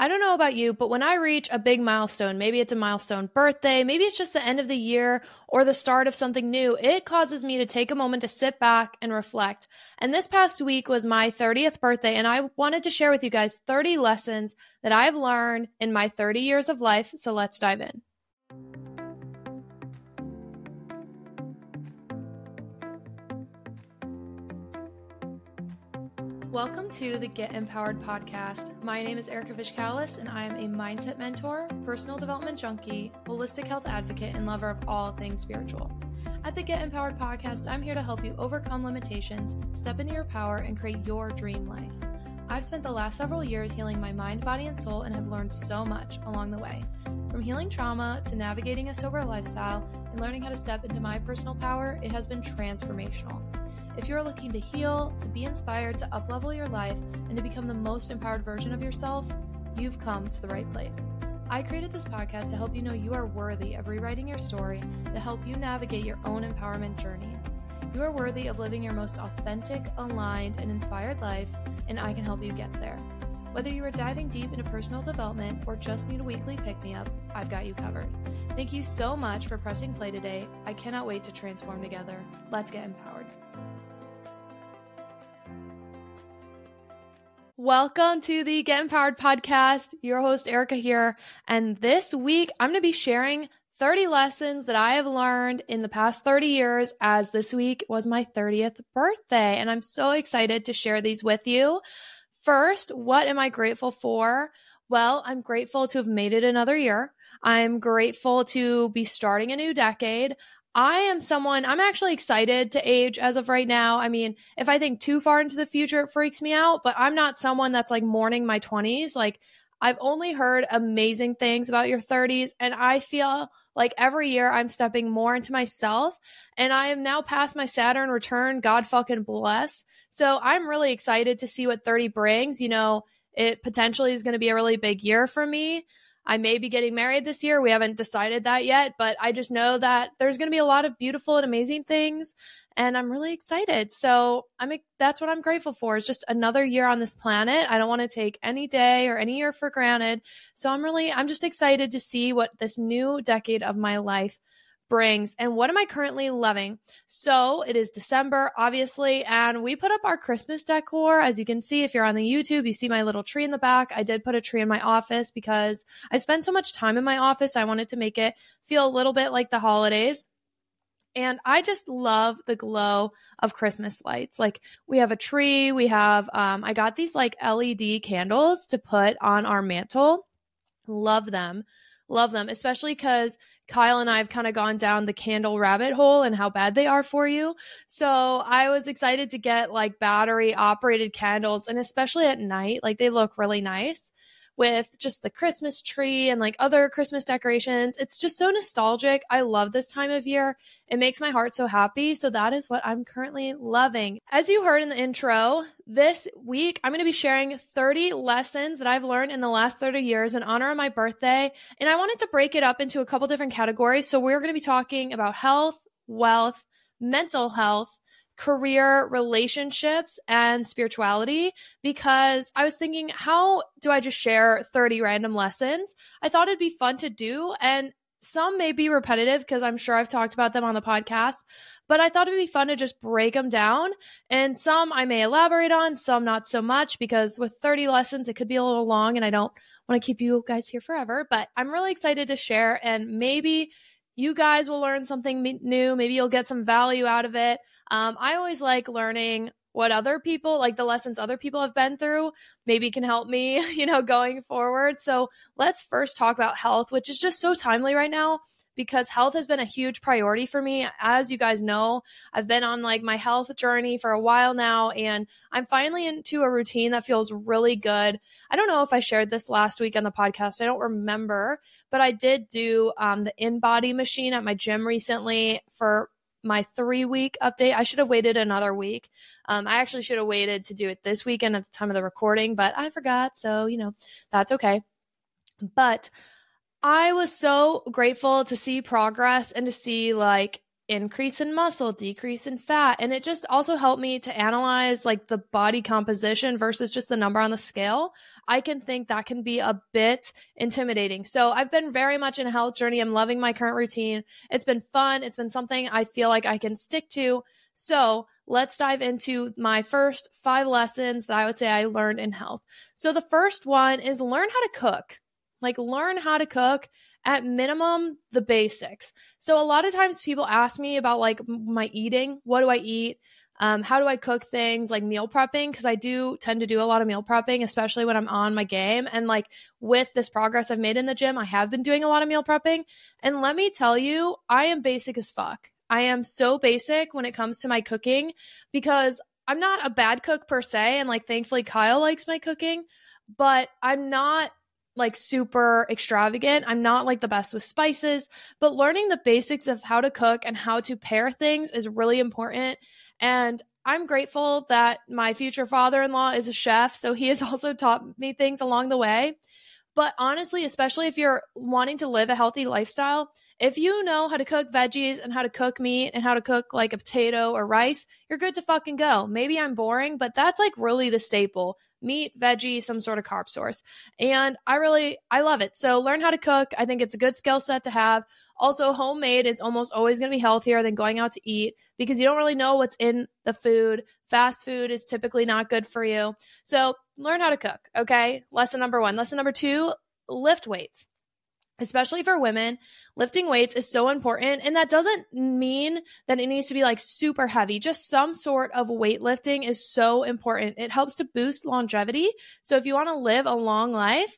I don't know about you, but when I reach a big milestone, maybe it's a milestone birthday, maybe it's just the end of the year or the start of something new, it causes me to take a moment to sit back and reflect. And this past week was my 30th birthday, and I wanted to share with you guys 30 lessons that I've learned in my 30 years of life. So let's dive in. Welcome to the Get Empowered podcast. My name is Erika Vichcales, and I am a mindset mentor, personal development junkie, holistic health advocate, and lover of all things spiritual. At the Get Empowered podcast, I'm here to help you overcome limitations, step into your power, and create your dream life. I've spent the last several years healing my mind, body, and soul, and have learned so much along the way. From healing trauma to navigating a sober lifestyle and learning how to step into my personal power, it has been transformational. If you are looking to heal, to be inspired, to uplevel your life, and to become the most empowered version of yourself, you've come to the right place. I created this podcast to help you know you are worthy of rewriting your story to help you navigate your own empowerment journey. You are worthy of living your most authentic, aligned, and inspired life, and I can help you get there. Whether you are diving deep into personal development or just need a weekly pick me up, I've got you covered. Thank you so much for pressing play today. I cannot wait to transform together. Let's get empowered. Welcome to the Get Empowered podcast. Your host, Erika, here. And this week, I'm going to be sharing 30 lessons that I have learned in the past 30 years, as this week was my 30th birthday. And I'm so excited to share these with you. First, what am I grateful for? Well, I'm grateful to have made it another year. I'm grateful to be starting a new decade. I am someone, I'm actually excited to age as of right now. I mean, if I think too far into the future, it freaks me out, but I'm not someone that's like mourning my 20s. Like, I've only heard amazing things about your 30s, and I feel like every year I'm stepping more into myself. And I am now past my Saturn return. God fucking bless. So I'm really excited to see what 30 brings. You know, it potentially is going to be a really big year for me. I may be getting married this year. We haven't decided that yet, but I just know that there's going to be a lot of beautiful and amazing things and I'm really excited. So, I'm that's what I'm grateful for. Is just another year on this planet. I don't want to take any day or any year for granted. So, I'm really I'm just excited to see what this new decade of my life brings and what am I currently loving? So it is December, obviously, and we put up our Christmas decor. As you can see, if you're on the YouTube, you see my little tree in the back. I did put a tree in my office because I spend so much time in my office. I wanted to make it feel a little bit like the holidays. And I just love the glow of Christmas lights. Like we have a tree, we have, um, I got these like LED candles to put on our mantle. Love them. Love them, especially because Kyle and I have kind of gone down the candle rabbit hole and how bad they are for you. So I was excited to get like battery operated candles and especially at night, like they look really nice with just the Christmas tree and like other Christmas decorations. It's just so nostalgic. I love this time of year. It makes my heart so happy. So that is what I'm currently loving. As you heard in the intro, this week I'm going to be sharing 30 lessons that I've learned in the last 30 years in honor of my birthday. And I wanted to break it up into a couple different categories. So we're going to be talking about health, wealth, mental health, career, relationships, and spirituality because I was thinking, how do I just share 30 random lessons? I thought it'd be fun to do. And some may be repetitive because I'm sure I've talked about them on the podcast, but I thought it'd be fun to just break them down. And some I may elaborate on, some not so much because with 30 lessons, it could be a little long and I don't want to keep you guys here forever. But I'm really excited to share and maybe you guys will learn something new. Maybe you'll get some value out of it. Um, I always like learning what other people like the lessons other people have been through maybe can help me you know going forward. So let's first talk about health which is just so timely right now because health has been a huge priority for me. As you guys know i've been on like my health journey for a while now and i'm finally into a routine that feels really good. I don't know if i shared this last week on the podcast i don't remember but i did do um, the InBody machine at my gym recently for my three week update. I should have waited another week. Um, I actually should have waited to do it this weekend at the time of the recording, but I forgot. So, you know, that's okay. But I was so grateful to see progress and to see like increase in muscle, decrease in fat. And it just also helped me to analyze like the body composition versus just the number on the scale. I can think that can be a bit intimidating. So I've been very much in a health journey. I'm loving my current routine. It's been fun. It's been something I feel like I can stick to. So let's dive into my first five lessons that I would say I learned in health. So the first one is learn how to cook. Like learn how to cook at minimum the basics. So a lot of times people ask me about like my eating, what do I eat? Um, how do I cook things like meal prepping? Because I do tend to do a lot of meal prepping, especially when I'm on my game. And like with this progress I've made in the gym, I have been doing a lot of meal prepping. And let me tell you, I am basic as fuck. I am so basic when it comes to my cooking because I'm not a bad cook per se. And like thankfully, Kyle likes my cooking, but I'm not like super extravagant. I'm not like the best with spices, but learning the basics of how to cook and how to pair things is really important. And I'm grateful that my future father in law is a chef. So he has also taught me things along the way. But honestly, especially if you're wanting to live a healthy lifestyle, if you know how to cook veggies and how to cook meat and how to cook like a potato or rice, you're good to fucking go. Maybe I'm boring, but that's like really the staple meat, veggie, some sort of carb source. And I really, I love it. So learn how to cook. I think it's a good skill set to have. Also, homemade is almost always going to be healthier than going out to eat because you don't really know what's in the food. Fast food is typically not good for you. So learn how to cook. Okay. Lesson number one. Lesson number two lift weights especially for women, lifting weights is so important. And that doesn't mean that it needs to be like super heavy. Just some sort of weightlifting is so important. It helps to boost longevity. So if you want to live a long life,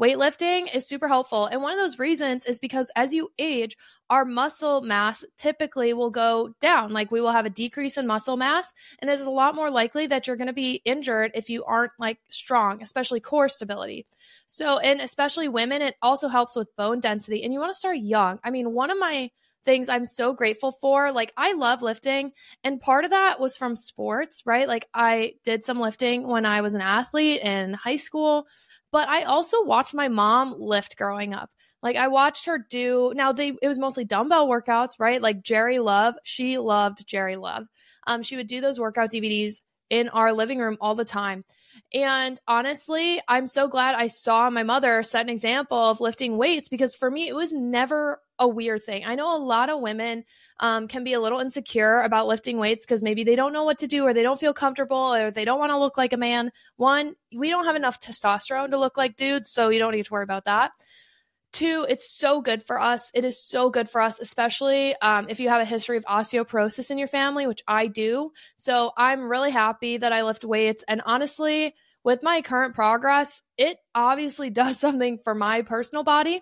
weightlifting is super helpful. And one of those reasons is because as you age, our muscle mass typically will go down. Like we will have a decrease in muscle mass, and it's a lot more likely that you're going to be injured if you aren't like strong, especially core stability. So, and especially women, it also helps with bone density. And you want to start young. I mean, one of my things I'm so grateful for. Like, I love lifting, and part of that was from sports, right? Like, I did some lifting when I was an athlete in high school. But I also watched my mom lift growing up. Like I watched her do now they it was mostly dumbbell workouts, right? Like Jari Love, she loved Jari Love. Um she would do those workout DVDs in our living room all the time. And honestly, I'm so glad I saw my mother set an example of lifting weights because for me, it was never a weird thing. I know a lot of women um, can be a little insecure about lifting weights because maybe they don't know what to do or they don't feel comfortable or they don't want to look like a man. One, we don't have enough testosterone to look like dudes, so you don't need to worry about that. Two, it's so good for us. It is so good for us, especially um, if you have a history of osteoporosis in your family, which I do. So I'm really happy that I lift weights. And honestly, with my current progress, it obviously does something for my personal body,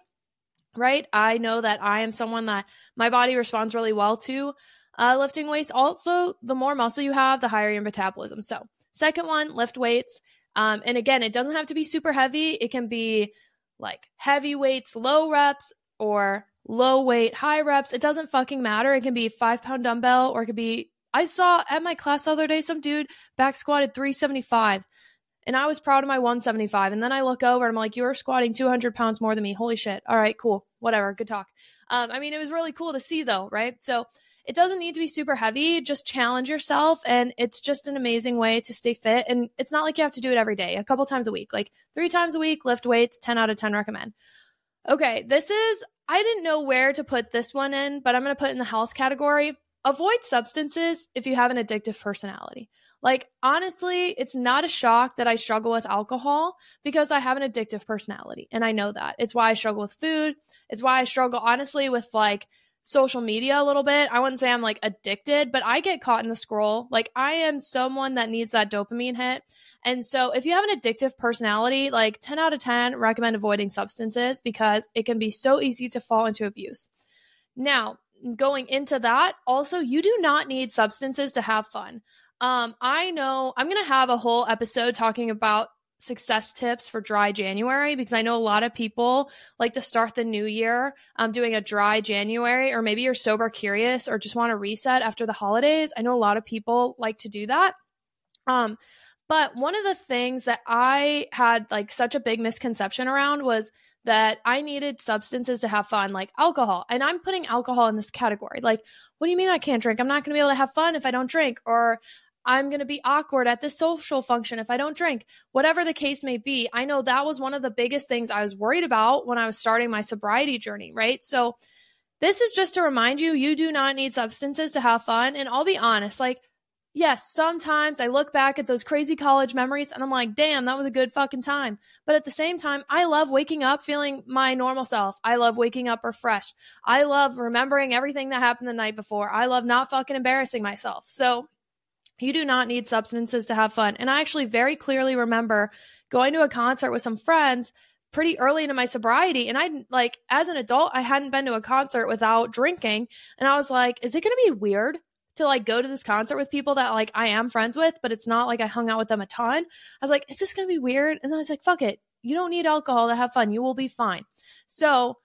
right? I know that I am someone that my body responds really well to uh, lifting weights. Also, the more muscle you have, the higher your metabolism. So, second one, lift weights. Um, and again, it doesn't have to be super heavy. It can be like heavy weights, low reps, or low weight, high reps. It doesn't fucking matter. It can be five pound dumbbell or it could be. I saw at my class the other day some dude back squatted 375 and I was proud of my 175. And then I look over and I'm like, you're squatting 200 pounds more than me. Holy shit. All right, cool. Whatever. Good talk. Um, I mean, it was really cool to see though, right? So it doesn't need to be super heavy. Just challenge yourself. And it's just an amazing way to stay fit. And it's not like you have to do it every day, a couple times a week, like three times a week, lift weights, 10 out of 10 recommend. Okay, this is, I didn't know where to put this one in, but I'm going to put in the health category. Avoid substances if you have an addictive personality. Like, honestly, it's not a shock that I struggle with alcohol because I have an addictive personality. And I know that. It's why I struggle with food. It's why I struggle, honestly, with like social media a little bit. I wouldn't say I'm like addicted, but I get caught in the scroll. Like I am someone that needs that dopamine hit. And so if you have an addictive personality, like 10 out of 10 recommend avoiding substances because it can be so easy to fall into abuse. Now, going into that, also you do not need substances to have fun. Um, I know I'm going to have a whole episode talking about success tips for dry January because I know a lot of people like to start the new year um, doing a dry January, or maybe you're sober curious or just want to reset after the holidays. I know a lot of people like to do that. Um, But one of the things that I had like such a big misconception around was that I needed substances to have fun, like alcohol. And I'm putting alcohol in this category. Like, what do you mean I can't drink? I'm not going to be able to have fun if I don't drink. Or I'm going to be awkward at this social function if I don't drink. Whatever the case may be, I know that was one of the biggest things I was worried about when I was starting my sobriety journey, right? So, this is just to remind you you do not need substances to have fun. And I'll be honest, like, yes, sometimes I look back at those crazy college memories and I'm like, damn, that was a good fucking time. But at the same time, I love waking up feeling my normal self. I love waking up refreshed. I love remembering everything that happened the night before. I love not fucking embarrassing myself. So, you do not need substances to have fun. And I actually very clearly remember going to a concert with some friends pretty early into my sobriety. And I like, as an adult, I hadn't been to a concert without drinking. And I was like, is it going to be weird to like go to this concert with people that like I am friends with, but it's not like I hung out with them a ton. I was like, is this going to be weird? And then I was like, fuck it. You don't need alcohol to have fun. You will be fine. So,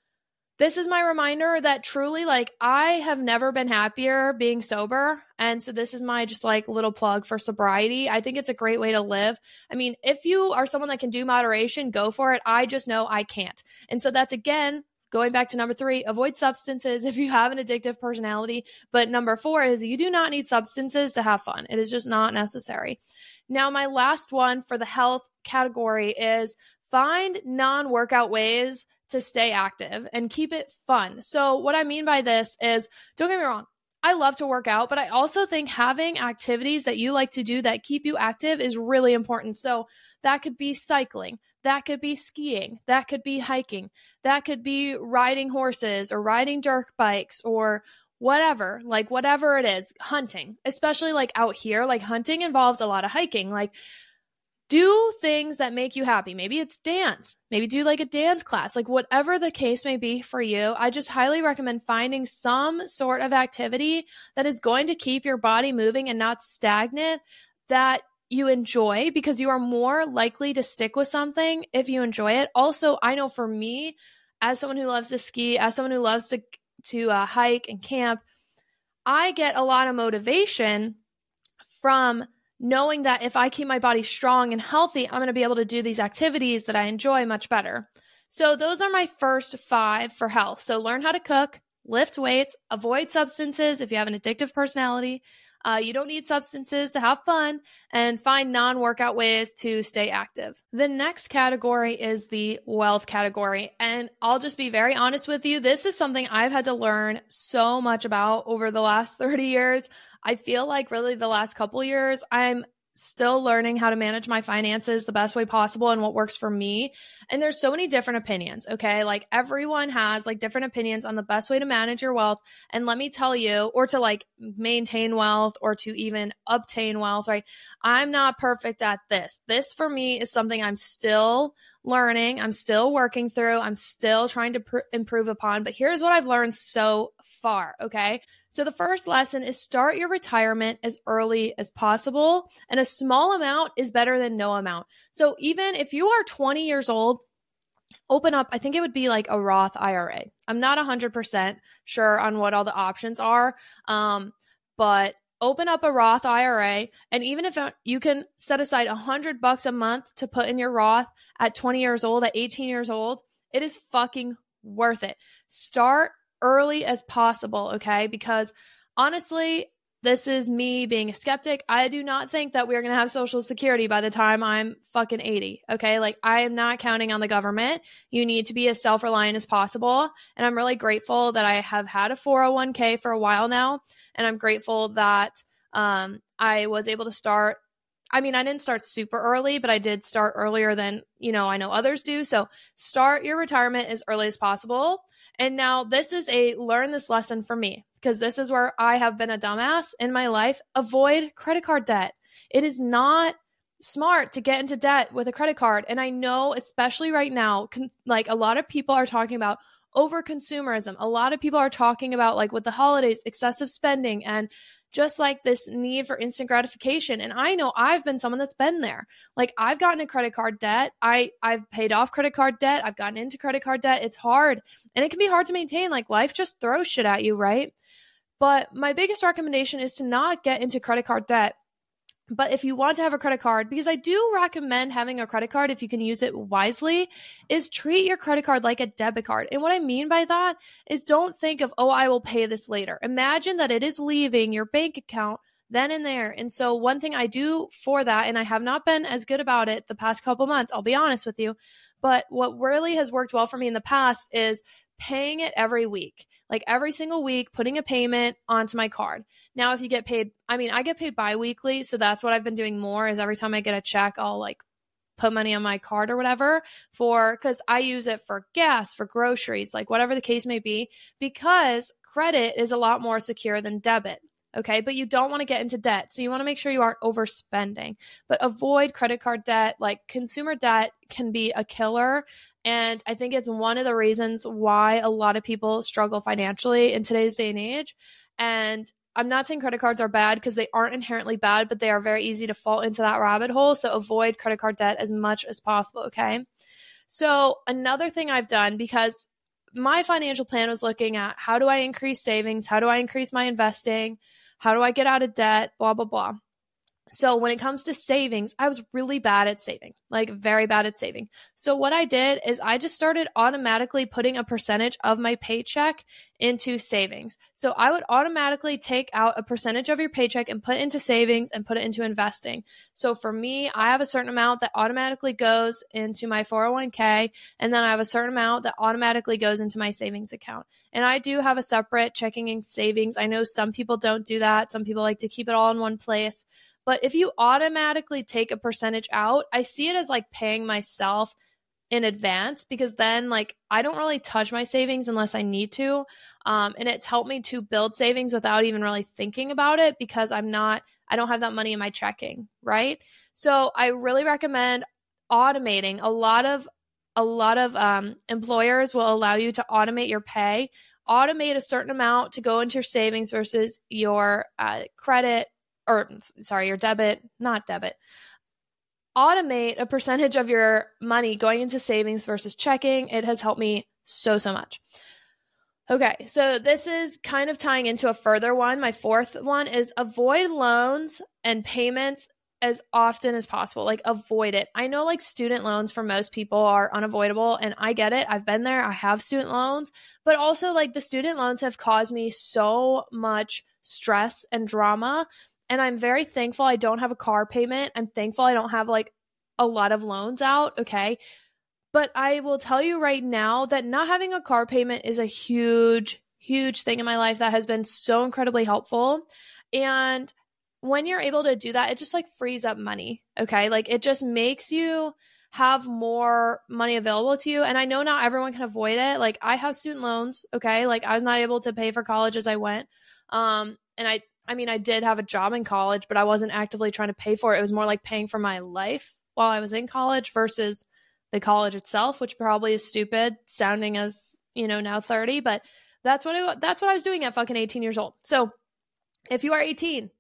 this is my reminder that truly like I have never been happier being sober. And so this is my just like little plug for sobriety. I think it's a great way to live. I mean, if you are someone that can do moderation, go for it. I just know I can't. And so that's again Going back to number three, avoid substances if you have an addictive personality. But number four is you do not need substances to have fun. It is just not necessary. Now, my last one for the health category is find non workout ways to stay active and keep it fun. So, what I mean by this is don't get me wrong, I love to work out, but I also think having activities that you like to do that keep you active is really important. So, that could be cycling, that could be skiing, that could be hiking, that could be riding horses or riding dirt bikes or whatever, like whatever it is, hunting, especially like out here, like hunting involves a lot of hiking. Like do things that make you happy. Maybe it's dance. Maybe do like a dance class. Like whatever the case may be for you, I just highly recommend finding some sort of activity that is going to keep your body moving and not stagnant that you enjoy because you are more likely to stick with something if you enjoy it. Also, I know for me, as someone who loves to ski, as someone who loves to to uh, hike and camp, I get a lot of motivation from knowing that if I keep my body strong and healthy, I'm going to be able to do these activities that I enjoy much better. So, those are my first five for health. So, learn how to cook, lift weights, avoid substances if you have an addictive personality, uh, you don't need substances to have fun and find non workout ways to stay active. The next category is the wealth category. And I'll just be very honest with you. This is something I've had to learn so much about over the last 30 years. I feel like really the last couple years, I'm still learning how to manage my finances the best way possible and what works for me. And there's so many different opinions, okay? Like everyone has like different opinions on the best way to manage your wealth. And let me tell you, or to like maintain wealth or to even obtain wealth, right? I'm not perfect at this. This for me is something I'm still learning. I'm still working through. I'm still trying to pr- improve upon. But here's what I've learned so far, okay? So the first lesson is start your retirement as early as possible, and a small amount is better than no amount. So even if you are 20 years old, open up, I think it would be like a Roth IRA. I'm not 100% sure on what all the options are, um, but open up a Roth IRA and even if you can set aside 100 bucks a month to put in your Roth at 20 years old, at 18 years old, it is fucking worth it. Start early as possible, okay? Because honestly, this is me being a skeptic. I do not think that we're going to have social security by the time I'm fucking 80. Okay. Like, I am not counting on the government. You need to be as self reliant as possible. And I'm really grateful that I have had a 401k for a while now. And I'm grateful that um, I was able to start. I mean, I didn't start super early, but I did start earlier than, you know, I know others do. So start your retirement as early as possible. And now this is a learn this lesson for me because this is where I have been a dumbass in my life. Avoid credit card debt. It is not smart to get into debt with a credit card. And I know, especially right now, con- like a lot of people are talking about over consumerism. A lot of people are talking about, like, with the holidays, excessive spending and just like this need for instant gratification. And i know i've been someone that's been there. Like i've gotten a credit card debt. I i've paid off credit card debt. I've gotten into credit card debt. It's hard. And it can be hard to maintain. Like life just throws shit at you right? But my biggest recommendation is to not get into credit card debt But if you want to have a credit card, because I do recommend having a credit card if you can use it wisely, is treat your credit card like a debit card. And what I mean by that is don't think of, oh, I will pay this later. Imagine that it is leaving your bank account then and there. And so, one thing I do for that, and I have not been as good about it the past couple months, I'll be honest with you, but what really has worked well for me in the past is paying it every week, like every single week, putting a payment onto my card. Now, if you get paid, I mean, I get paid bi weekly. So that's what I've been doing more is every time I get a check, I'll like put money on my card or whatever for because I use it for gas, for groceries, like whatever the case may be, because credit is a lot more secure than debit. Okay. But you don't want to get into debt. So you want to make sure you aren't overspending, but avoid credit card debt. Like consumer debt can be a killer. And I think it's one of the reasons why a lot of people struggle financially in today's day and age. And I'm not saying credit cards are bad because they aren't inherently bad, but they are very easy to fall into that rabbit hole. So avoid credit card debt as much as possible. Okay. So, another thing I've done because my financial plan was looking at how do I increase savings? How do I increase my investing? How do I get out of debt? Blah, blah, blah. So when it comes to savings, I was really bad at saving, like very bad at saving. So what I did is I just started automatically putting a percentage of my paycheck into savings. So I would automatically take out a percentage of your paycheck and put into savings and put it into investing. So for me, I have a certain amount that automatically goes into my 401k and then I have a certain amount that automatically goes into my savings account. And I do have a separate checking and savings. I know some people don't do that. Some people like to keep it all in one place. But if you automatically take a percentage out, I see it as like paying myself in advance because then like I don't really touch my savings unless I need to. Um, and it's helped me to build savings without even really thinking about it because I'm not, I don't have that money in my checking, right? So I really recommend automating a lot of a lot of um, employers will allow you to automate your pay automate a certain amount to go into your savings versus your uh, credit or sorry, your debit, not debit. Automate a percentage of your money going into savings versus checking. It has helped me so, so much. Okay, so this is kind of tying into a further one. My fourth one is avoid loans and payments as often as possible. Like avoid it. I know like student loans for most people are unavoidable and I get it. I've been there. I have student loans, but also like the student loans have caused me so much stress and drama and I'm very thankful I don't have a car payment. I'm thankful I don't have like a lot of loans out. Okay. But I will tell you right now that not having a car payment is a huge, huge thing in my life that has been so incredibly helpful. And when you're able to do that, it just like frees up money. Okay. Like it just makes you have more money available to you. And I know not everyone can avoid it. Like I have student loans. Okay. Like I was not able to pay for college as I went. Um, and I I mean, I did have a job in college, but I wasn't actively trying to pay for it. It was more like paying for my life while I was in college versus the college itself, which probably is stupid sounding as, you know, now 30, but that's what I, that's what I was doing at fucking 18 years old. So, if you are 18,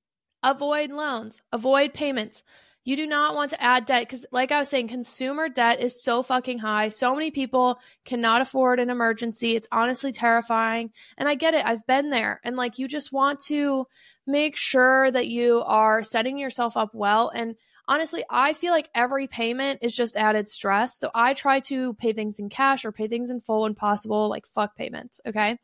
avoid loans, avoid payments. You do not want to add debt because, like I was saying, consumer debt is so fucking high. So many people cannot afford an emergency. It's honestly terrifying. And I get it. I've been there. And like, you just want to make sure that you are setting yourself up well. And honestly, I feel like every payment is just added stress. So I try to pay things in cash or pay things in full when possible, like fuck payments. Okay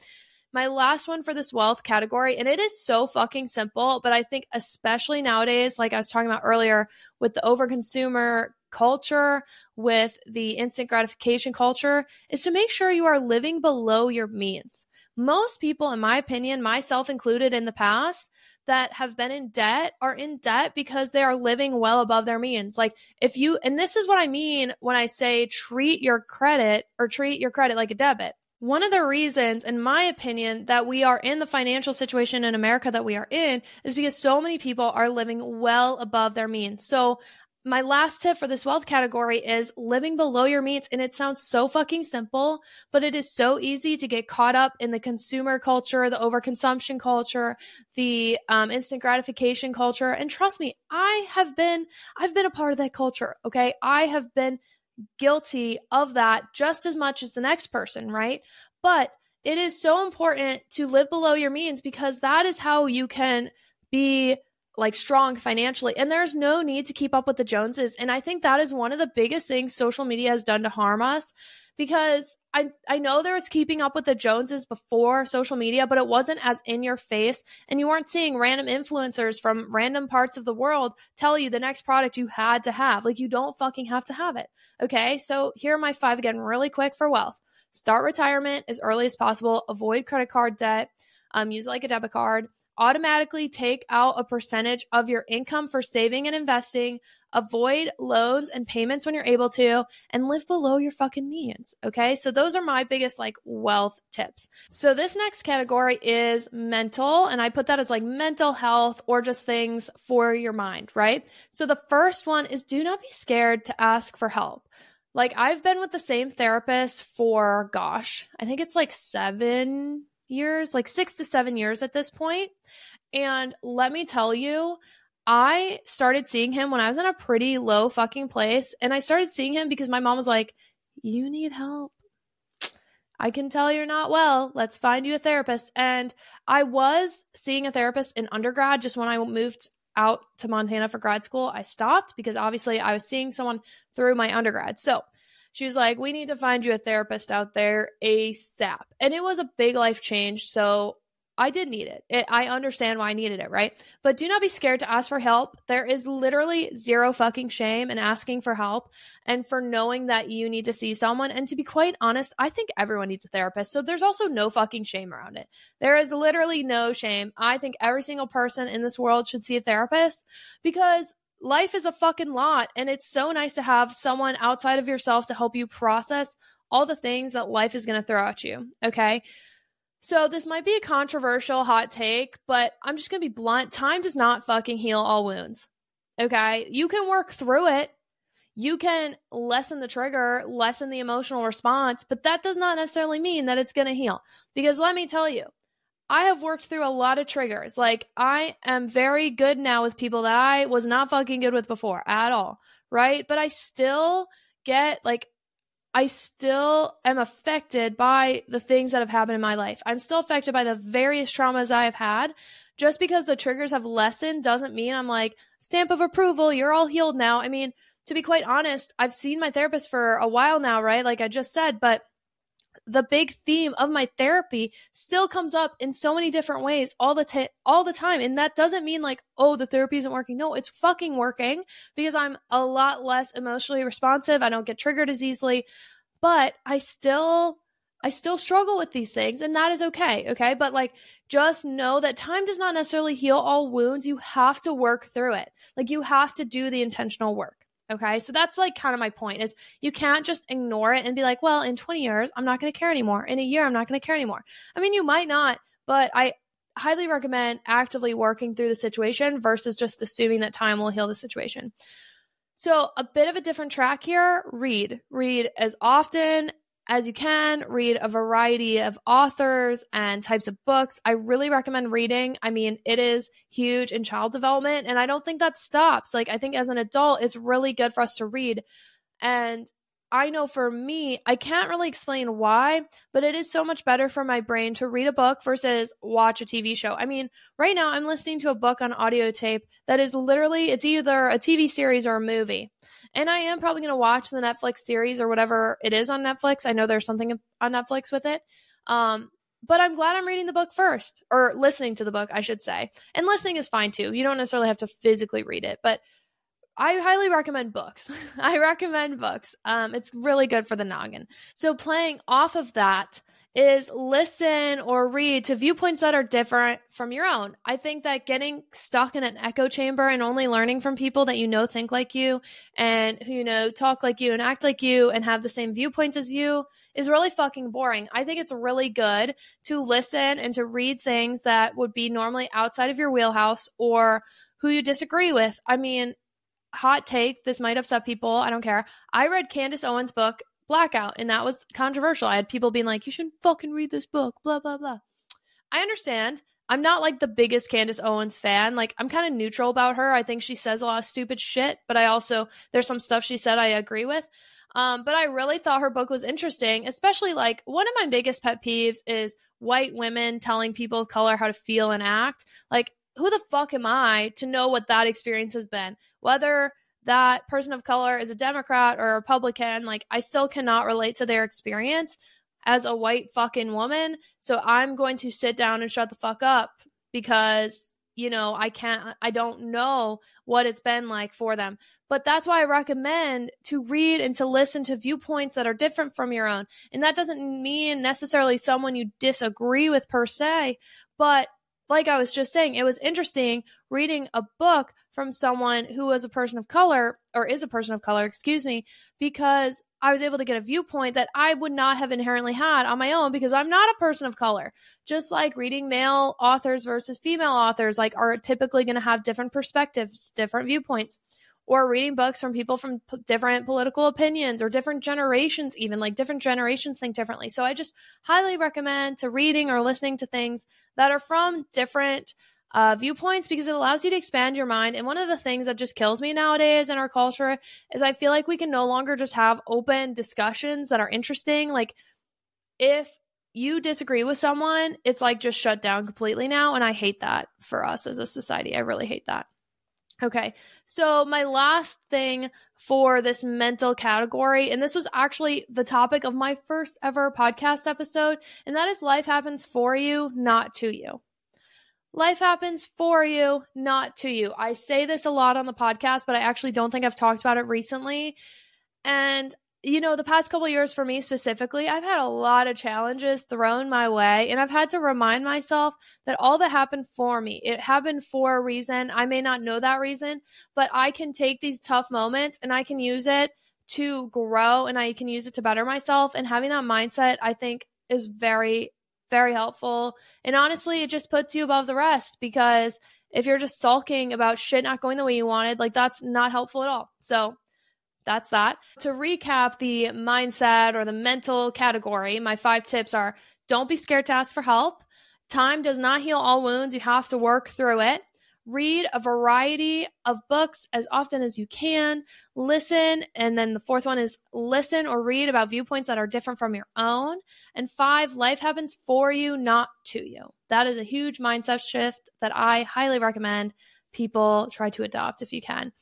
my last one for this wealth category, and it is so fucking simple, but I think especially nowadays, like I was talking about earlier, with the overconsumer culture, with the instant gratification culture, is to make sure you are living below your means. Most people, in my opinion, myself included in the past, that have been in debt are in debt because they are living well above their means. Like if you, and this is what I mean when I say treat your credit or treat your credit like a debit. One of the reasons, in my opinion, that we are in the financial situation in America that we are in is because so many people are living well above their means. So, my last tip for this wealth category is living below your means. And it sounds so fucking simple, but it is so easy to get caught up in the consumer culture, the overconsumption culture, the um, instant gratification culture. And trust me, I have been, I've been a part of that culture. Okay. I have been guilty of that just as much as the next person, right? But it is so important to live below your means because that is how you can be like strong financially and there's no need to keep up with the joneses and i think that is one of the biggest things social media has done to harm us because i i know there was keeping up with the joneses before social media but it wasn't as in your face and you weren't seeing random influencers from random parts of the world tell you the next product you had to have. Like you don't fucking have to have it okay? So here are my five again really quick for wealth. Start retirement as early as possible. Avoid credit card debt. Um, use like a debit card automatically take out a percentage of your income for saving and investing, avoid loans and payments when you're able to, and live below your fucking means. Okay. So those are my biggest like wealth tips. So this next category is mental, and I put that as like mental health or just things for your mind, right? So the first one is do not be scared to ask for help. Like I've been with the same therapist for gosh, I think it's like seven years, like six to seven years at this point. And let me tell you, I started seeing him when I was in a pretty low fucking place. And I started seeing him because my mom was like, You need help. I can tell you're not well. Let's find you a therapist. And I was seeing a therapist in undergrad just when I moved out to Montana for grad school. I stopped because obviously I was seeing someone through my undergrad. So she was like, We need to find you a therapist out there ASAP. And it was a big life change. So I did need it. it. I understand why I needed it, right? But do not be scared to ask for help. There is literally zero fucking shame in asking for help and for knowing that you need to see someone. And to be quite honest, I think everyone needs a therapist. So there's also no fucking shame around it. There is literally no shame. I think every single person in this world should see a therapist because life is a fucking lot. And it's so nice to have someone outside of yourself to help you process all the things that life is going to throw at you. Okay. So this might be a controversial hot take, but I'm just going to be blunt. Time does not fucking heal all wounds. Okay. You can work through it. You can lessen the trigger, lessen the emotional response, but that does not necessarily mean that it's going to heal. Because let me tell you, I have worked through a lot of triggers. Like, I am very good now with people that I was not fucking good with before at all. Right. But I still get like, I still am affected by the things that have happened in my life. I'm still affected by the various traumas I have had. Just because the triggers have lessened doesn't mean I'm like, stamp of approval, you're all healed now. I mean, to be quite honest, I've seen my therapist for a while now, right? Like I just said, but the big theme of my therapy still comes up in so many different ways all the time all the time and that doesn't mean like oh the therapy isn't working no it's fucking working because i'm a lot less emotionally responsive i don't get triggered as easily but i still I still struggle with these things, and that is okay. Okay. But like, just know that time does not necessarily heal all wounds. You have to work through it. Like, you have to do the intentional work. Okay. So that's like kind of my point is you can't just ignore it and be like, well, in 20 years, I'm not going to care anymore. In a year, I'm not going to care anymore. I mean, you might not, but I highly recommend actively working through the situation versus just assuming that time will heal the situation. So, a bit of a different track here read. Read as often as you can, read a variety of authors and types of books. I really recommend reading. I mean, it is huge in child development, and I don't think that stops. Like, I think as an adult, it's really good for us to read. And I know for me, I can't really explain why, but it is so much better for my brain to read a book versus watch a TV show. I mean, right now I'm listening to a book on audio tape that is literally it's either a TV series or a movie. And I am probably going to watch the Netflix series or whatever it is on Netflix. I know there's something on Netflix with it. Um, but I'm glad I'm reading the book first or listening to the book, I should say. And listening is fine too. You don't necessarily have to physically read it, but I highly recommend books. I recommend books. Um, it's really good for the noggin. So playing off of that is listen or read to viewpoints that are different from your own. I think that getting stuck in an echo chamber and only learning from people that you know think like you and who you know talk like you and act like you and have the same viewpoints as you is really fucking boring. I think it's really good to listen and to read things that would be normally outside of your wheelhouse or who you disagree with. I mean, hot take, this might upset people. I don't care. I read Candace Owens' book, Blackout, and that was controversial. I had people being like, you shouldn't fucking read this book, blah, blah, blah. I understand. I'm not like the biggest Candace Owens fan. Like, I'm kind of neutral about her. I think she says a lot of stupid shit, but I also, there's some stuff she said I agree with. Um, but I really thought her book was interesting, especially like one of my biggest pet peeves is white women telling people of color how to feel and act. Like, who the fuck am I to know what that experience has been? Whether that person of color is a Democrat or a Republican, like I still cannot relate to their experience as a white fucking woman. So I'm going to sit down and shut the fuck up because you know, I can't, I don't know what it's been like for them. But that's why I recommend to read and to listen to viewpoints that are different from your own. And that doesn't mean necessarily someone you disagree with per se, but like I was just saying, it was interesting reading a book from someone who was a person of color or is a person of color, excuse me, because I was able to get a viewpoint that I would not have inherently had on my own because I'm not a person of color. Just like reading male authors versus female authors like are typically going to have different perspectives, different viewpoints. Or reading books from people from p- different political opinions or different generations, even like different generations think differently. So I just highly recommend to reading or listening to things that are from different uh, viewpoints because it allows you to expand your mind. And one of the things that just kills me nowadays in our culture is I feel like we can no longer just have open discussions that are interesting. Like, if you disagree with someone, it's like just shut down completely now. And I hate that for us as a society. I really hate that. Okay, so my last thing for this mental category, and this was actually the topic of my first ever podcast episode, and that is life happens for you, not to you. Life happens for you, not to you. I say this a lot on the podcast, but I actually don't think I've talked about it recently. And you know, the past couple years for me specifically, I've had a lot of challenges thrown my way, and I've had to remind myself that all that happened for me, it happened for a reason. I may not know that reason, but I can take these tough moments and I can use it to grow and I can use it to better myself. And having that mindset, I think, is very very helpful. And honestly, it just puts you above the rest because if you're just sulking about shit not going the way you wanted, like that's not helpful at all. So that's that. To recap the mindset or the mental category, my five tips are don't be scared to ask for help. Time does not heal all wounds. You have to work through it. Read a variety of books as often as you can. Listen. And then the fourth one is listen or read about viewpoints that are different from your own. And five, life happens for you, not to you. That is a huge mindset shift that I highly recommend people try to adopt if you can.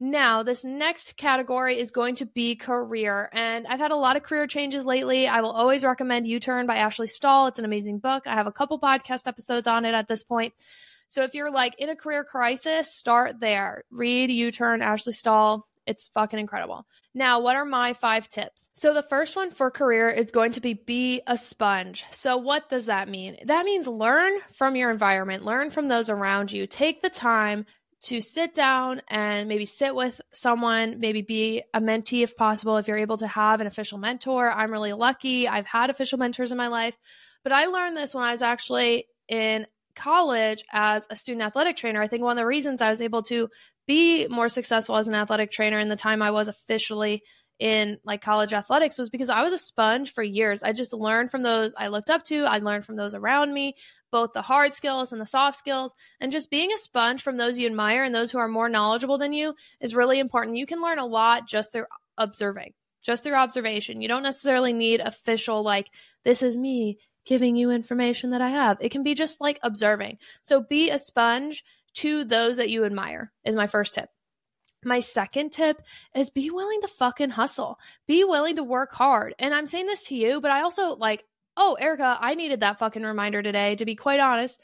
Now, this next category is going to be career. And I've had a lot of career changes lately. I will always recommend You Turn by Ashley Stahl. It's an amazing book. I have a couple podcast episodes on it at this point. So if you're like in a career crisis, start there. Read You Turn, Ashley Stahl. It's fucking incredible. Now, what are my five tips? So, the first one for career is going to be be a sponge. So, what does that mean? That means learn from your environment, learn from those around you. Take the time to sit down and maybe sit with someone, maybe be a mentee if possible, if you're able to have an official mentor. I'm really lucky. I've had official mentors in my life, but I learned this when I was actually in college as a student athletic trainer, I think one of the reasons I was able to be more successful as an athletic trainer in the time I was officially in like college athletics was because I was a sponge for years. I just learned from those I looked up to, I learned from those around me, both the hard skills and the soft skills. And just being a sponge from those you admire and those who are more knowledgeable than you is really important. You can learn a lot just through observing, just through observation. You don't necessarily need official, like, this is me giving you information that I have. It can be just like observing. So be a sponge to those that you admire, is my first tip. My second tip is be willing to fucking hustle. Be willing to work hard. And I'm saying this to you, but I also like, oh, Erika, I needed that fucking reminder today, to be quite honest.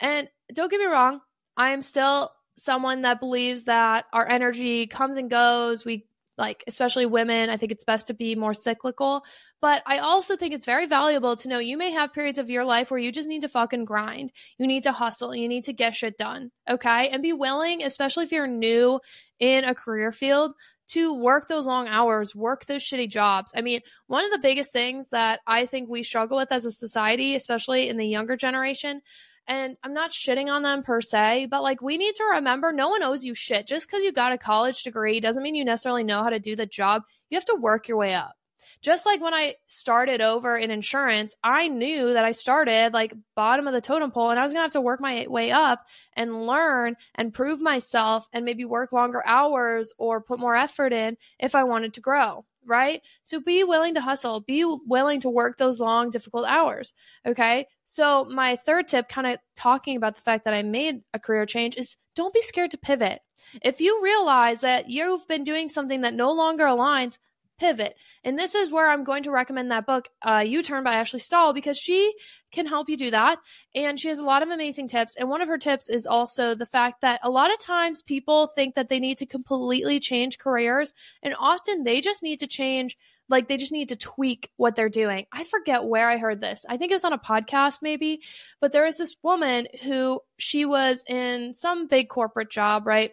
And don't get me wrong, I am still someone that believes that our energy comes and goes. We like especially women i think it's best to be more cyclical but i also think it's very valuable to know you may have periods of your life where you just need to fucking grind you need to hustle you need to get shit done okay and be willing especially if you're new in a career field to work those long hours, work those shitty jobs. I mean, one of the biggest things that I think we struggle with as a society, especially in the younger generation, and I'm not shitting on them per se, but like we need to remember no one owes you shit. Just because you got a college degree doesn't mean you necessarily know how to do the job. You have to work your way up. Just like when I started over in insurance, I knew that I started like bottom of the totem pole and I was going to have to work my way up and learn and prove myself and maybe work longer hours or put more effort in if I wanted to grow right? So be willing to hustle, be willing to work those long, difficult hours. Okay. So, my third tip, kind of talking about the fact that I made a career change, is don't be scared to pivot. If you realize that you've been doing something that no longer aligns, pivot. And this is where I'm going to recommend that book, uh, You Turn by Ashley Stahl, because she can help you do that. And she has a lot of amazing tips. And one of her tips is also the fact that a lot of times people think that they need to completely change careers, and often they just need to change. Like they just need to tweak what they're doing. I forget where I heard this. I think it was on a podcast, maybe. But there is this woman who she was in some big corporate job, right?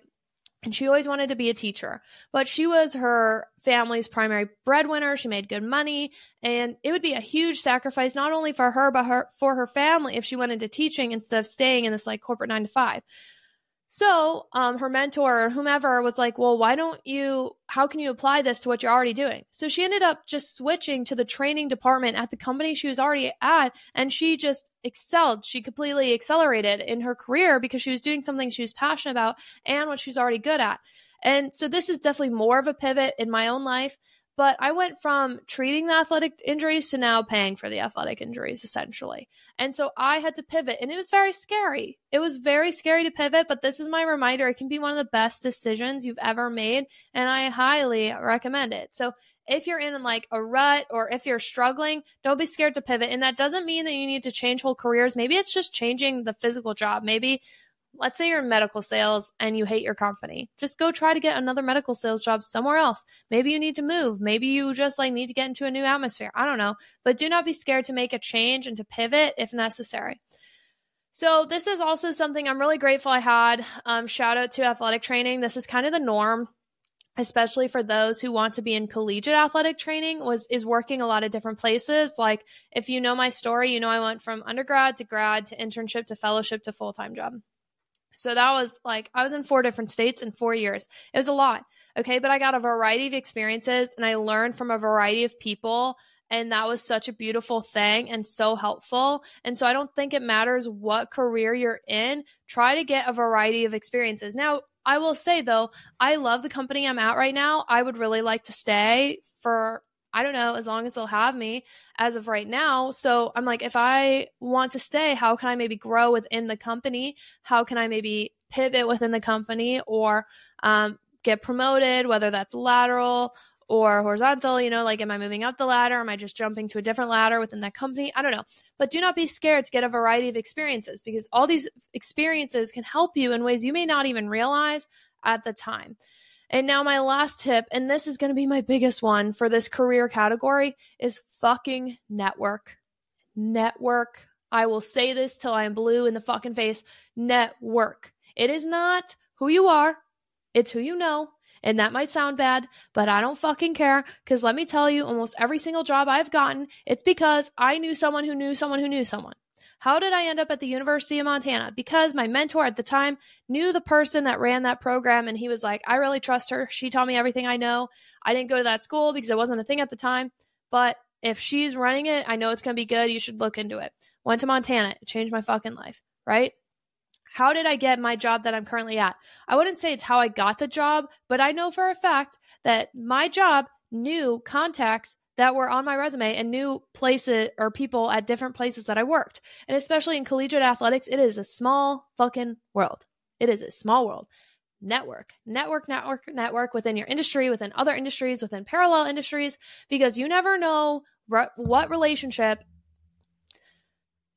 And she always wanted to be a teacher but she was her family's primary breadwinner. She made good money and it would be a huge sacrifice not only for her but her for her family if she went into teaching instead of staying in this like corporate 9 to 5 so um, her mentor or whomever was like, well, why don't you, how can you apply this to what you're already doing? So she ended up just switching to the training department at the company she was already at. And she just excelled. She completely accelerated in her career because she was doing something she was passionate about and what she was already good at. And so this is definitely more of a pivot in my own life. But I went from treating the athletic injuries to now paying for the athletic injuries, essentially. And so I had to pivot, and it was very scary. It was very scary to pivot, but this is my reminder. It can be one of the best decisions you've ever made, and I highly recommend it. So if you're in like a rut or if you're struggling, don't be scared to pivot. And that doesn't mean that you need to change whole careers. Maybe it's just changing the physical job. Maybe let's say you're in medical sales and you hate your company. Just go try to get another medical sales job somewhere else. Maybe you need to move. Maybe you just like need to get into a new atmosphere. I don't know. But do not be scared to make a change and to pivot if necessary. So this is also something i'm really grateful i had. Um, shout out to athletic training. This is kind of the norm especially for those who want to be in collegiate athletic training was is working a lot of different places. Like if you know my story you know i went from undergrad to grad to internship to fellowship to full-time job so that was like, I was in four different states in four years. It was a lot. Okay. But I got a variety of experiences and I learned from a variety of people. And that was such a beautiful thing and so helpful. And so I don't think it matters what career you're in. Try to get a variety of experiences. Now, I will say though, I love the company I'm at right now. I would really like to stay for I don't know, as long as they'll have me as of right now. So I'm like, if I want to stay, how can I maybe grow within the company? How can I maybe pivot within the company or um, get promoted, whether that's lateral or horizontal? You know, like, am I moving up the ladder? Am I just jumping to a different ladder within that company? I don't know. But do not be scared to get a variety of experiences because all these experiences can help you in ways you may not even realize at the time. And now my last tip, and this is going to be my biggest one for this career category, is fucking network. Network. I will say this till I am blue in the fucking face. Network. It is not who you are, it's who you know. And that might sound bad, but I don't fucking care. Because let me tell you, almost every single job I've gotten, it's because I knew someone who knew someone who knew someone. How did I end up at the University of Montana? Because my mentor at the time knew the person that ran that program and he was like, I really trust her. She taught me everything I know. I didn't go to that school because it wasn't a thing at the time, but if she's running it, I know it's going to be good. You should look into it. Went to Montana. It changed my fucking life, right? How did I get my job that I'm currently at? I wouldn't say it's how I got the job, but I know for a fact that my job knew contacts that were on my resume and knew places or people at different places that I worked. And especially in collegiate athletics, it is a small fucking world. It is a small world. Network, network, network, network within your industry, within other industries, within parallel industries, because you never know re- what relationship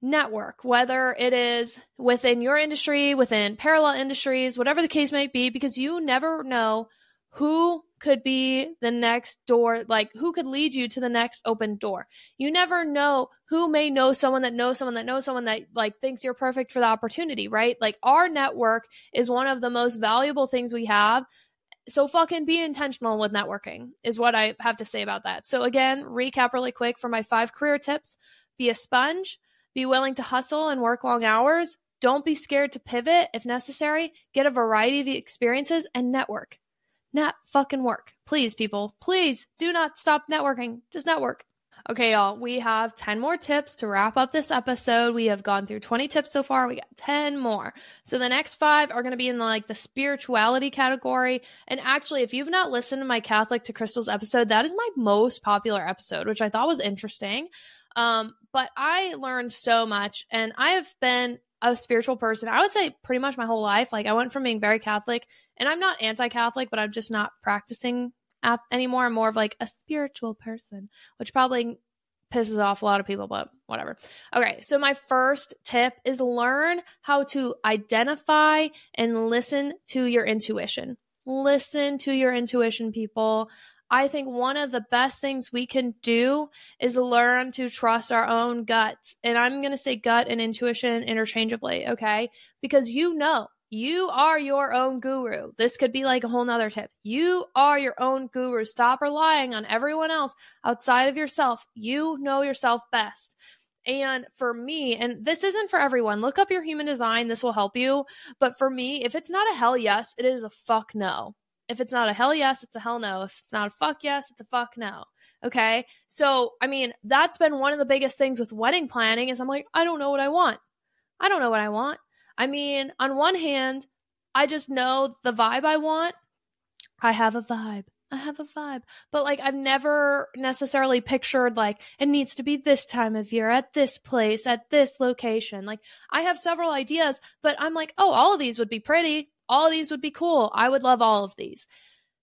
network, whether it is within your industry, within parallel industries, whatever the case might be, because you never know who could be the next door like who could lead you to the next open door? You never know who may know someone that knows someone that knows someone that like thinks you're perfect for the opportunity right? Like our network is one of the most valuable things we have. So fucking be intentional with networking is what i have to say about that. So again recap really quick for my five career tips. Be a sponge. Be willing to hustle and work long hours. Don't be scared to pivot if necessary. Get a variety of experiences and network not fucking work. Please, people, please do not stop networking. Just network. Okay, y'all, we have 10 more tips to wrap up this episode. We have gone through 20 tips so far. We got 10 more. So the next five are going to be in like the spirituality category. And actually, if you've not listened to my Catholic to Crystals episode, that is my most popular episode, which I thought was interesting. Um, but I learned so much and I have been a spiritual person. I would say pretty much my whole life. Like I went from being very Catholic and I'm not anti-Catholic, but I'm just not practicing anymore. I'm more of like a spiritual person, which probably pisses off a lot of people, but whatever. Okay, so my first tip is learn how to identify and listen to your intuition. Listen to your intuition, people. I think one of the best things we can do is learn to trust our own gut. And I'm going to say gut and intuition interchangeably, okay? Because you know you are your own guru. This could be like a whole nother tip. You are your own guru. Stop relying on everyone else outside of yourself. You know yourself best. And for me, and this isn't for everyone, look up your human design. This will help you. But for me, if it's not a hell yes, it is a fuck no. If it's not a hell yes, it's a hell no. If it's not a fuck yes, it's a fuck no. Okay. So, I mean, that's been one of the biggest things with wedding planning is I'm like, I don't know what I want. I don't know what I want. I mean, on one hand, I just know the vibe I want. I have a vibe. I have a vibe. But like I've never necessarily pictured like it needs to be this time of year at this place at this location. Like I have several ideas, but I'm like, "Oh, all of these would be pretty. All these would be cool. I would love all of these."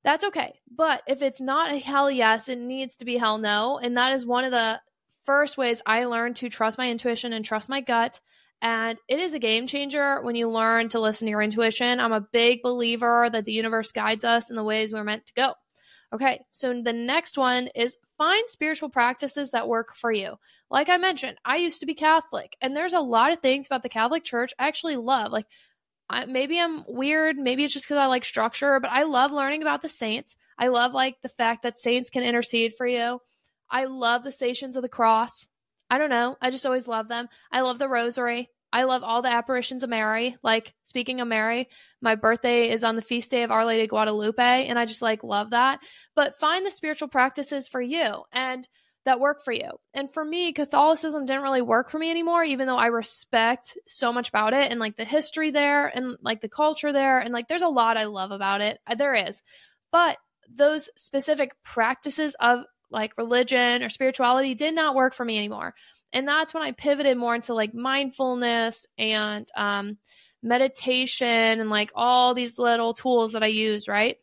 That's okay. But if it's not a hell yes, it needs to be hell no, and that is one of the first ways I learned to trust my intuition and trust my gut and it is a game changer when you learn to listen to your intuition. I'm a big believer that the universe guides us in the ways we're meant to go. Okay, so the next one is find spiritual practices that work for you. Like I mentioned, I used to be Catholic, and there's a lot of things about the Catholic Church I actually love. Like I, maybe I'm weird, maybe it's just because I like structure, but I love learning about the saints. I love like the fact that saints can intercede for you. I love the stations of the cross. I don't know. I just always love them. I love the rosary. I love all the apparitions of Mary. Like speaking of Mary, my birthday is on the feast day of Our Lady Guadalupe, and I just like love that. But find the spiritual practices for you and that work for you. And for me, Catholicism didn't really work for me anymore, even though I respect so much about it and like the history there and like the culture there. And like there's a lot I love about it. There is. But those specific practices of like religion or spirituality did not work for me anymore. And that's when I pivoted more into like mindfulness and um, meditation and like all these little tools that I use, right?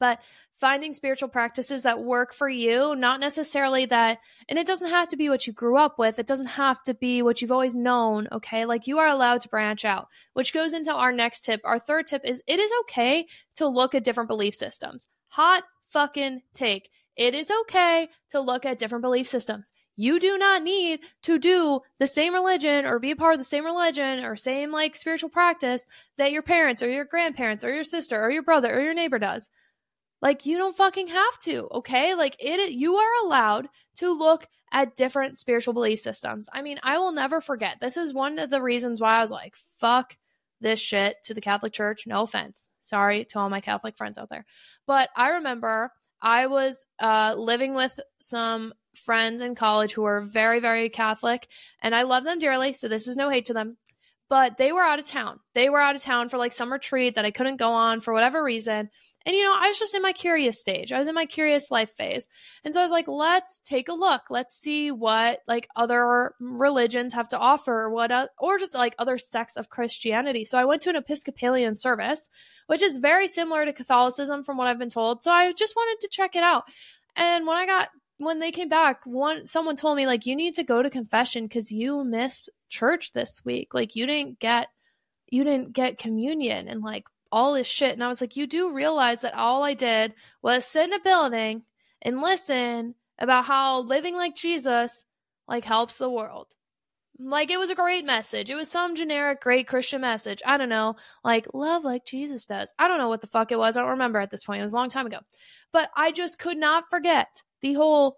But finding spiritual practices that work for you, not necessarily that, and it doesn't have to be what you grew up with. It doesn't have to be what you've always known. Okay. Like you are allowed to branch out, which goes into our next tip. Our third tip is it is okay to look at different belief systems. Hot fucking take. It is okay to look at different belief systems. You do not need to do the same religion or be a part of the same religion or same like spiritual practice that your parents or your grandparents or your sister or your brother or your neighbor does. Like you don't fucking have to, okay? Like it you are allowed to look at different spiritual belief systems. I mean, I will never forget. This is one of the reasons why I was like, fuck this shit to the Catholic Church. No offense. Sorry to all my Catholic friends out there. But I remember I was uh, living with some friends in college who were very, very Catholic, and I love them dearly. So this is no hate to them. But they were out of town. They were out of town for like some retreat that I couldn't go on for whatever reason. And, you know, I was just in my curious stage. I was in my curious life phase. And so I was like, let's take a look. Let's see what like other religions have to offer, or what, uh, or just like other sects of Christianity. So I went to an Episcopalian service, which is very similar to Catholicism from what I've been told. So I just wanted to check it out. And when I got when they came back, one someone told me like you need to go to confession cuz you missed church this week. Like you didn't get you didn't get communion and like all this shit. And I was like, you do realize that all I did was sit in a building and listen about how living like Jesus like helps the world. Like it was a great message. It was some generic great Christian message. I don't know, like love like Jesus does. I don't know what the fuck it was. I don't remember at this point. It was a long time ago. But I just could not forget the whole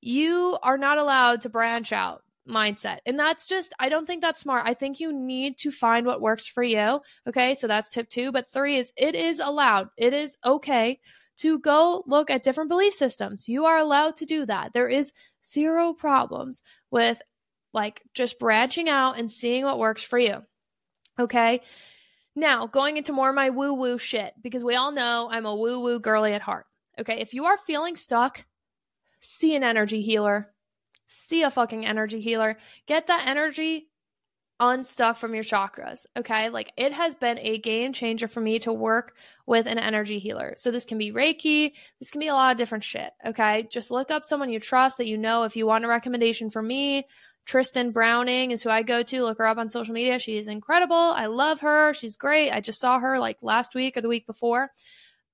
you are not allowed to branch out mindset. And that's just, I don't think that's smart. I think you need to find what works for you. Okay. So that's tip two. But three is it is allowed, it is okay to go look at different belief systems. You are allowed to do that. There is zero problems with like just branching out and seeing what works for you. Okay. Now, going into more of my woo woo shit, because we all know I'm a woo woo girly at heart. Okay. If you are feeling stuck, see an energy healer. See a fucking energy healer. Get that energy unstuck from your chakras. Okay. Like it has been a game changer for me to work with an energy healer. So this can be Reiki. This can be a lot of different shit. Okay. Just look up someone you trust that you know. If you want a recommendation from me, Tristan Browning is who I go to. Look her up on social media. She is incredible. I love her. She's great. I just saw her like last week or the week before.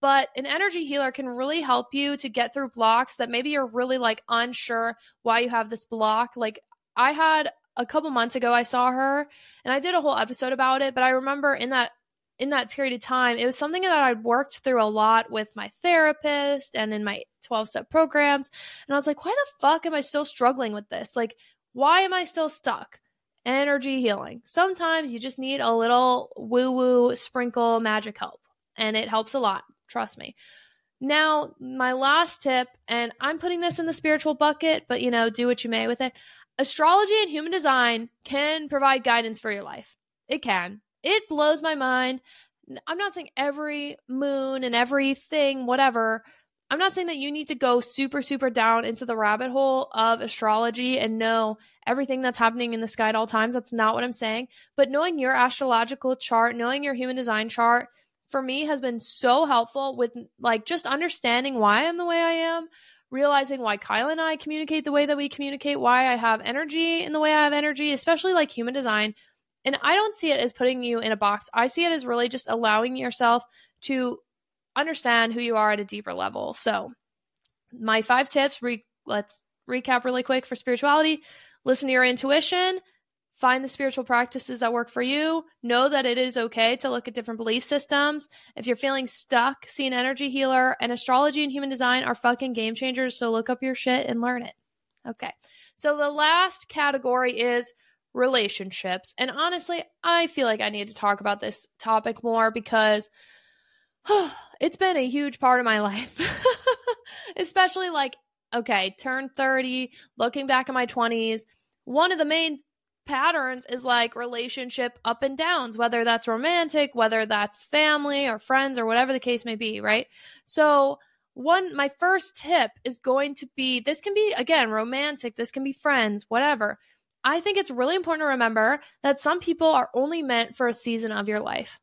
But an energy healer can really help you to get through blocks that maybe you're really like unsure why you have this block. Like I had a couple months ago I saw her and I did a whole episode about it, but I remember in that in that period of time, it was something that I'd worked through a lot with my therapist and in my 12 step programs. And I was like, why the fuck am I still struggling with this? Like, why am I still stuck? Energy healing. Sometimes you just need a little woo woo sprinkle magic help, and it helps a lot. Trust me. Now, my last tip, and I'm putting this in the spiritual bucket, but you know, do what you may with it astrology and human design can provide guidance for your life. It can. It blows my mind. I'm not saying every moon and everything, whatever. I'm not saying that you need to go super, super down into the rabbit hole of astrology and know everything that's happening in the sky at all times. That's not what I'm saying. But knowing your astrological chart, knowing your human design chart, for me has been so helpful with like just understanding why I'm the way I am, realizing why Kyle and I communicate the way that we communicate, why I have energy in the way I have energy, especially like human design. And I don't see it as putting you in a box. I see it as really just allowing yourself to understand who you are at a deeper level. So, my five tips, re- let's recap really quick for spirituality. Listen to your intuition, Find the spiritual practices that work for you. Know that it is okay to look at different belief systems. If you're feeling stuck, see an energy healer. And astrology and human design are fucking game changers. So look up your shit and learn it. Okay. So the last category is relationships. And honestly, I feel like I need to talk about this topic more because it's been a huge part of my life. Especially like, okay, turn 30, looking back at my 20s. One of the main patterns is like relationship up and downs, whether that's romantic, whether that's family or friends or whatever the case may be, right? So, one, my first tip is going to be this can be, again, romantic, this can be friends, whatever. I think it's really important to remember that some people are only meant for a season of your life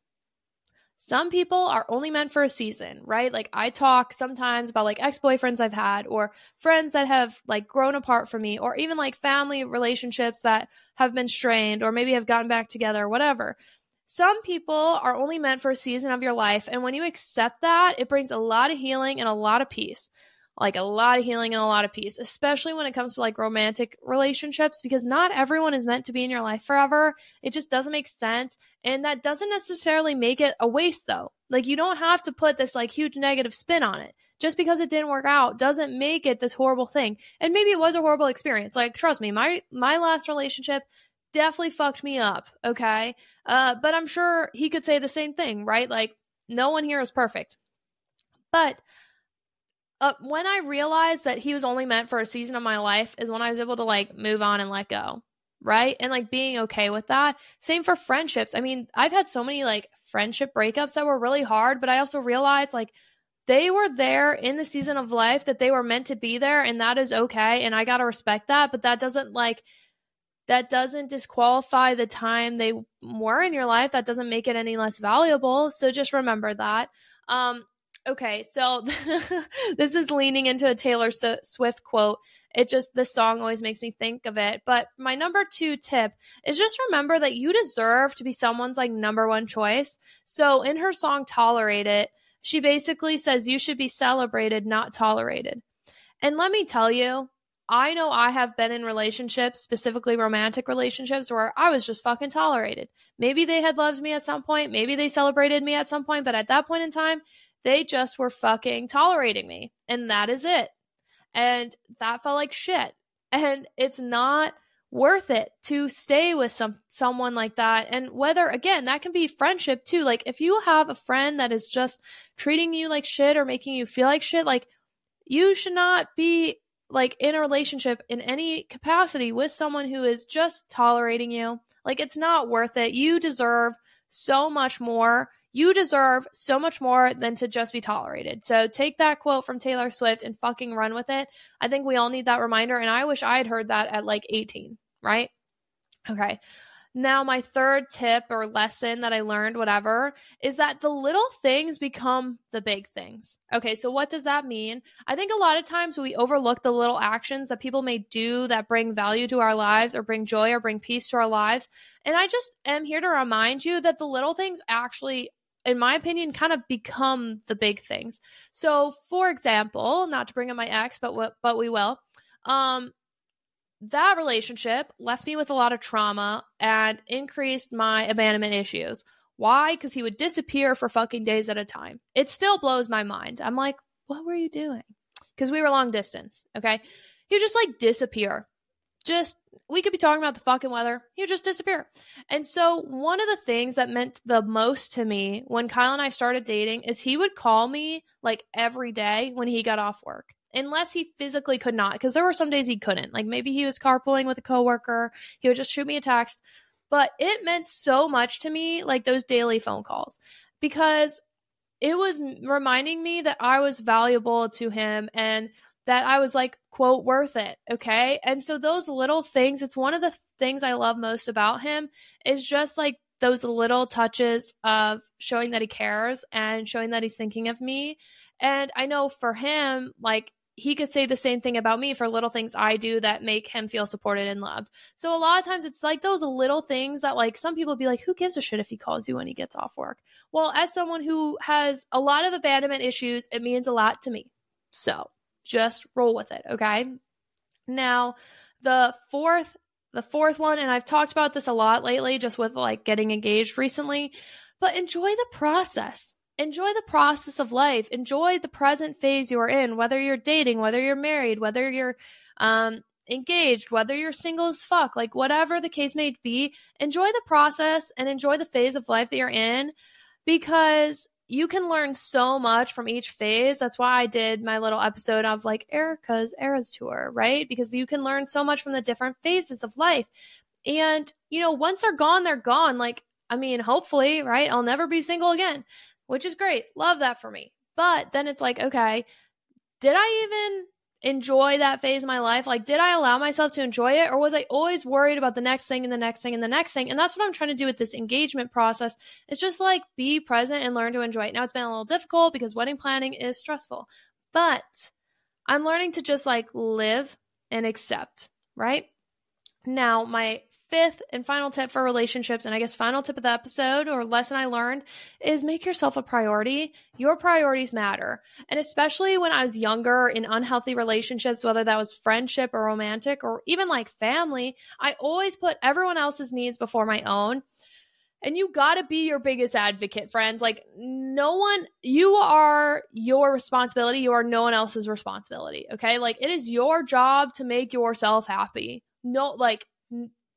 some people are only meant for a season, right? Like I talk sometimes about like ex-boyfriends I've had or friends that have like grown apart from me or even like family relationships that have been strained or maybe have gotten back together, whatever. Some people are only meant for a season of your life and when you accept that, it brings a lot of healing and a lot of peace like a lot of healing and a lot of peace, especially when it comes to like romantic relationships, because not everyone is meant to be in your life forever. It just doesn't make sense. And that doesn't necessarily make it a waste though. Like you don't have to put this like huge negative spin on it. Just because it didn't work out doesn't make it this horrible thing. And maybe it was a horrible experience. Like trust me, my my last relationship definitely fucked me up, okay? Uh but I'm sure he could say the same thing, right? Like no one here is perfect. But uh, when I realized that he was only meant for a season of my life is when I was able to like move on and let go. Right. And like being okay with that. Same for friendships. I mean, I've had so many like friendship breakups that were really hard, but I also realized like they were there in the season of life that they were meant to be there. And that is okay. And I got to respect that. But that doesn't like, that doesn't disqualify the time they were in your life. That doesn't make it any less valuable. So just remember that. Um, okay, so this is leaning into a Taylor Swift quote. It just, the song always makes me think of it. But my number two tip is just remember that you deserve to be someone's like number one choice. So in her song Tolerate It, she basically says you should be celebrated, not tolerated. And let me tell you, I know I have been in relationships, specifically romantic relationships, where I was just fucking tolerated. Maybe they had loved me at some point. Maybe they celebrated me at some point. But at that point in time, they just were fucking tolerating me. And that is it. And that felt like shit. And it's not worth it to stay with some someone like that and whether again that can be friendship too like if you have a friend that is just treating you like shit or making you feel like shit like you should not be like in a relationship in any capacity with someone who is just tolerating you like it's not worth it you deserve so much more you deserve so much more than to just be tolerated. So take that quote from Taylor Swift and fucking run with it. I think we all need that reminder. And I wish I had heard that at like 18, right? Okay. Now, my third tip or lesson that I learned, whatever, is that the little things become the big things. Okay, so what does that mean? I think a lot of times we overlook the little actions that people may do that bring value to our lives or bring joy or bring peace to our lives. And I just am here to remind you that the little things actually in my opinion, kind of become the big things. So, for example, not to bring up my ex, but what, but we will. Um, that relationship left me with a lot of trauma and increased my abandonment issues. Why? Because he would disappear for fucking days at a time. It still blows my mind. I'm like, what were you doing? Because we were long distance. Okay, he would just like disappear just we could be talking about the fucking weather. He would just disappear. And so one of the things that meant the most to me when Kyle and I started dating is he would call me like every day when he got off work. Unless he physically could not, because there were some days he couldn't. Like maybe he was carpooling with a coworker, he would just shoot me a text. But it meant so much to me, like those daily phone calls, because it was reminding me that I was valuable to him and that I was like, quote, worth it. Okay. And so those little things, it's one of the things I love most about him is just like those little touches of showing that he cares and showing that he's thinking of me. And I know for him, like, he could say the same thing about me for little things I do that make him feel supported and loved. So a lot of times it's like those little things that like some people be like, who gives a shit if he calls you when he gets off work? Well, as someone who has a lot of abandonment issues, it means a lot to me. So just roll with it, okay? Now, the fourth the fourth one and I've talked about this a lot lately just with like getting engaged recently, but enjoy the process. Enjoy the process of life. Enjoy the present phase you are in, whether you're dating, whether you're married, whether you're um engaged, whether you're single as fuck, like whatever the case may be, enjoy the process and enjoy the phase of life that you're in because you can learn so much from each phase. That's why I did my little episode of like Erika's Eras Tour, right? Because you can learn so much from the different phases of life. And, you know, once they're gone, they're gone. Like, I mean, hopefully, right? I'll never be single again, which is great. Love that for me. But then it's like, okay, did I even enjoy that phase of my life? Like, did I allow myself to enjoy it? Or was I always worried about the next thing and the next thing and the next thing? And that's what I'm trying to do with this engagement process. It's just like be present and learn to enjoy it. Now, it's been a little difficult because wedding planning is stressful, but I'm learning to just like live and accept, right? Now, my fifth and final tip for relationships, and I guess final tip of the episode or lesson I learned is make yourself a priority. Your priorities matter. And especially when I was younger in unhealthy relationships, whether that was friendship or romantic or even like family, I always put everyone else's needs before my own. And you got to be your biggest advocate, friends. Like, no one, you are your responsibility. You are no one else's responsibility. Okay. Like, it is your job to make yourself happy. No, like,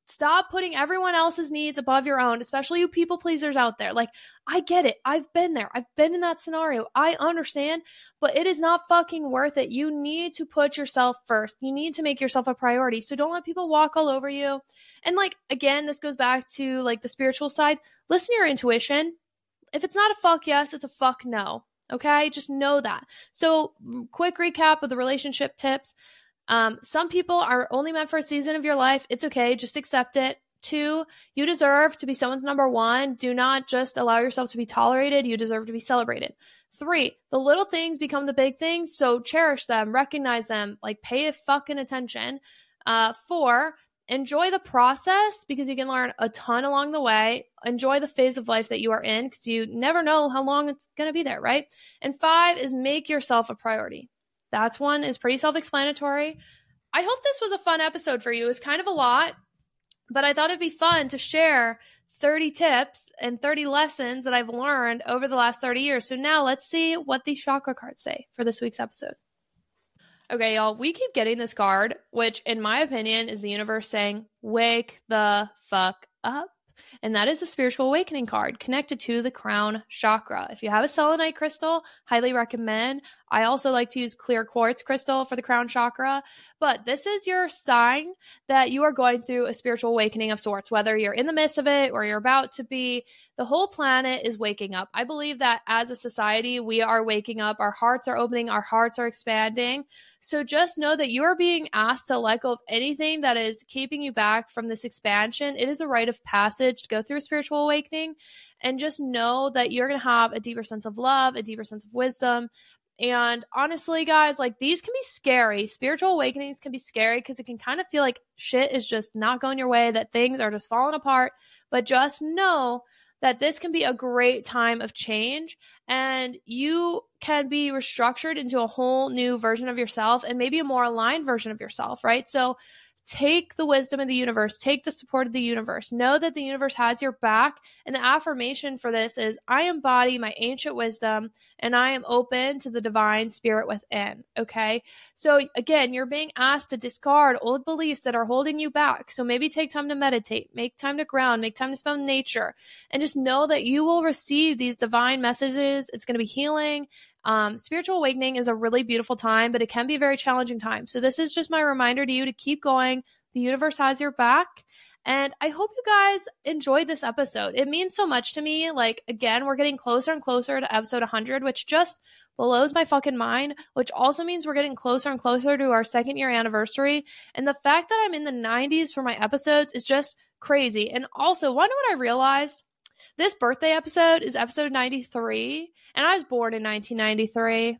Stop putting everyone else's needs above your own, especially you people pleasers out there. Like, I get it. I've been there. I've been in that scenario. I understand, but it is not fucking worth it. You need to put yourself first. You need to make yourself a priority. So don't let people walk all over you. And like, again, this goes back to like the spiritual side. Listen to your intuition. If it's not a fuck yes, it's a fuck no. Okay. Just know that. So, mm, quick recap of the relationship tips. Um, some people are only meant for a season of your life. It's okay. Just accept it. Two, you deserve to be someone's number one. Do not just allow yourself to be tolerated. You deserve to be celebrated. Three, the little things become the big things. So cherish them, recognize them, like pay a fucking attention. Uh, four, enjoy the process because you can learn a ton along the way. Enjoy the phase of life that you are in because you never know how long it's going to be there, right? And five is make yourself a priority. That's one is pretty self explanatory. I hope this was a fun episode for you. It was kind of a lot, but I thought it'd be fun to share 30 tips and 30 lessons that I've learned over the last 30 years. So now let's see what the chakra cards say for this week's episode. Okay, y'all, we keep getting this card, which in my opinion is the universe saying, wake the fuck up. And that is the spiritual awakening card connected to the crown chakra. If you have a selenite crystal, highly recommend. I also like to use clear quartz crystal for the crown chakra. But this is your sign that you are going through a spiritual awakening of sorts, whether you're in the midst of it or you're about to be. The whole planet is waking up. I believe that as a society, we are waking up. Our hearts are opening, our hearts are expanding. So just know that you are being asked to let go of anything that is keeping you back from this expansion. It is a rite of passage to go through a spiritual awakening. And just know that you're going to have a deeper sense of love, a deeper sense of wisdom, and honestly, guys, like these can be scary. Spiritual awakenings can be scary because it can kind of feel like shit is just not going your way, that things are just falling apart. But just know that this can be a great time of change and you can be restructured into a whole new version of yourself and maybe a more aligned version of yourself, right? So Take the wisdom of the universe, take the support of the universe. Know that the universe has your back. And the affirmation for this is I embody my ancient wisdom and I am open to the divine spirit within. Okay. So again, you're being asked to discard old beliefs that are holding you back. So maybe take time to meditate, make time to ground, make time to spend nature, and just know that you will receive these divine messages. It's going to be healing um, spiritual awakening is a really beautiful time, but it can be a very challenging time. So, this is just my reminder to you to keep going. The universe has your back. And I hope you guys enjoyed this episode. It means so much to me. Like, again, we're getting closer and closer to episode 100, which just blows my fucking mind, which also means we're getting closer and closer to our second year anniversary. And the fact that I'm in the 90s for my episodes is just crazy. And also, to what I realized? This birthday episode is episode 93, and I was born in 1993.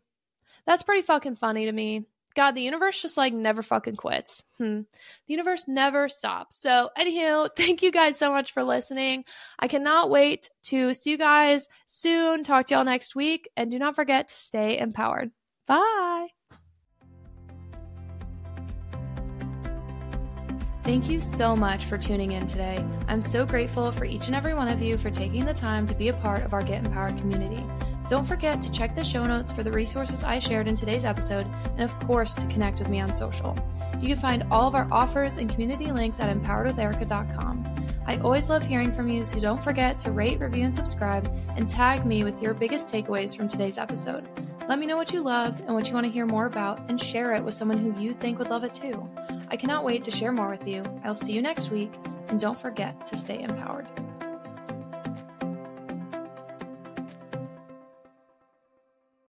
That's pretty fucking funny to me. God, the universe just like never fucking quits. Hmm. The universe never stops. So, anywho, thank you guys so much for listening. I cannot wait to see you guys soon. Talk to y'all next week. And do not forget to stay empowered. Bye. Thank you so much for tuning in today. I'm so grateful for each and every one of you for taking the time to be a part of our Get Empowered community. Don't forget to check the show notes for the resources I shared in today's episode, and of course, to connect with me on social. You can find all of our offers and community links at empoweredwitherika.com. I always love hearing from you, so don't forget to rate, review, and subscribe, and tag me with your biggest takeaways from today's episode. Let me know what you loved and what you want to hear more about, and share it with someone who you think would love it too. I cannot wait to share more with you. I'll see you next week, and don't forget to stay empowered.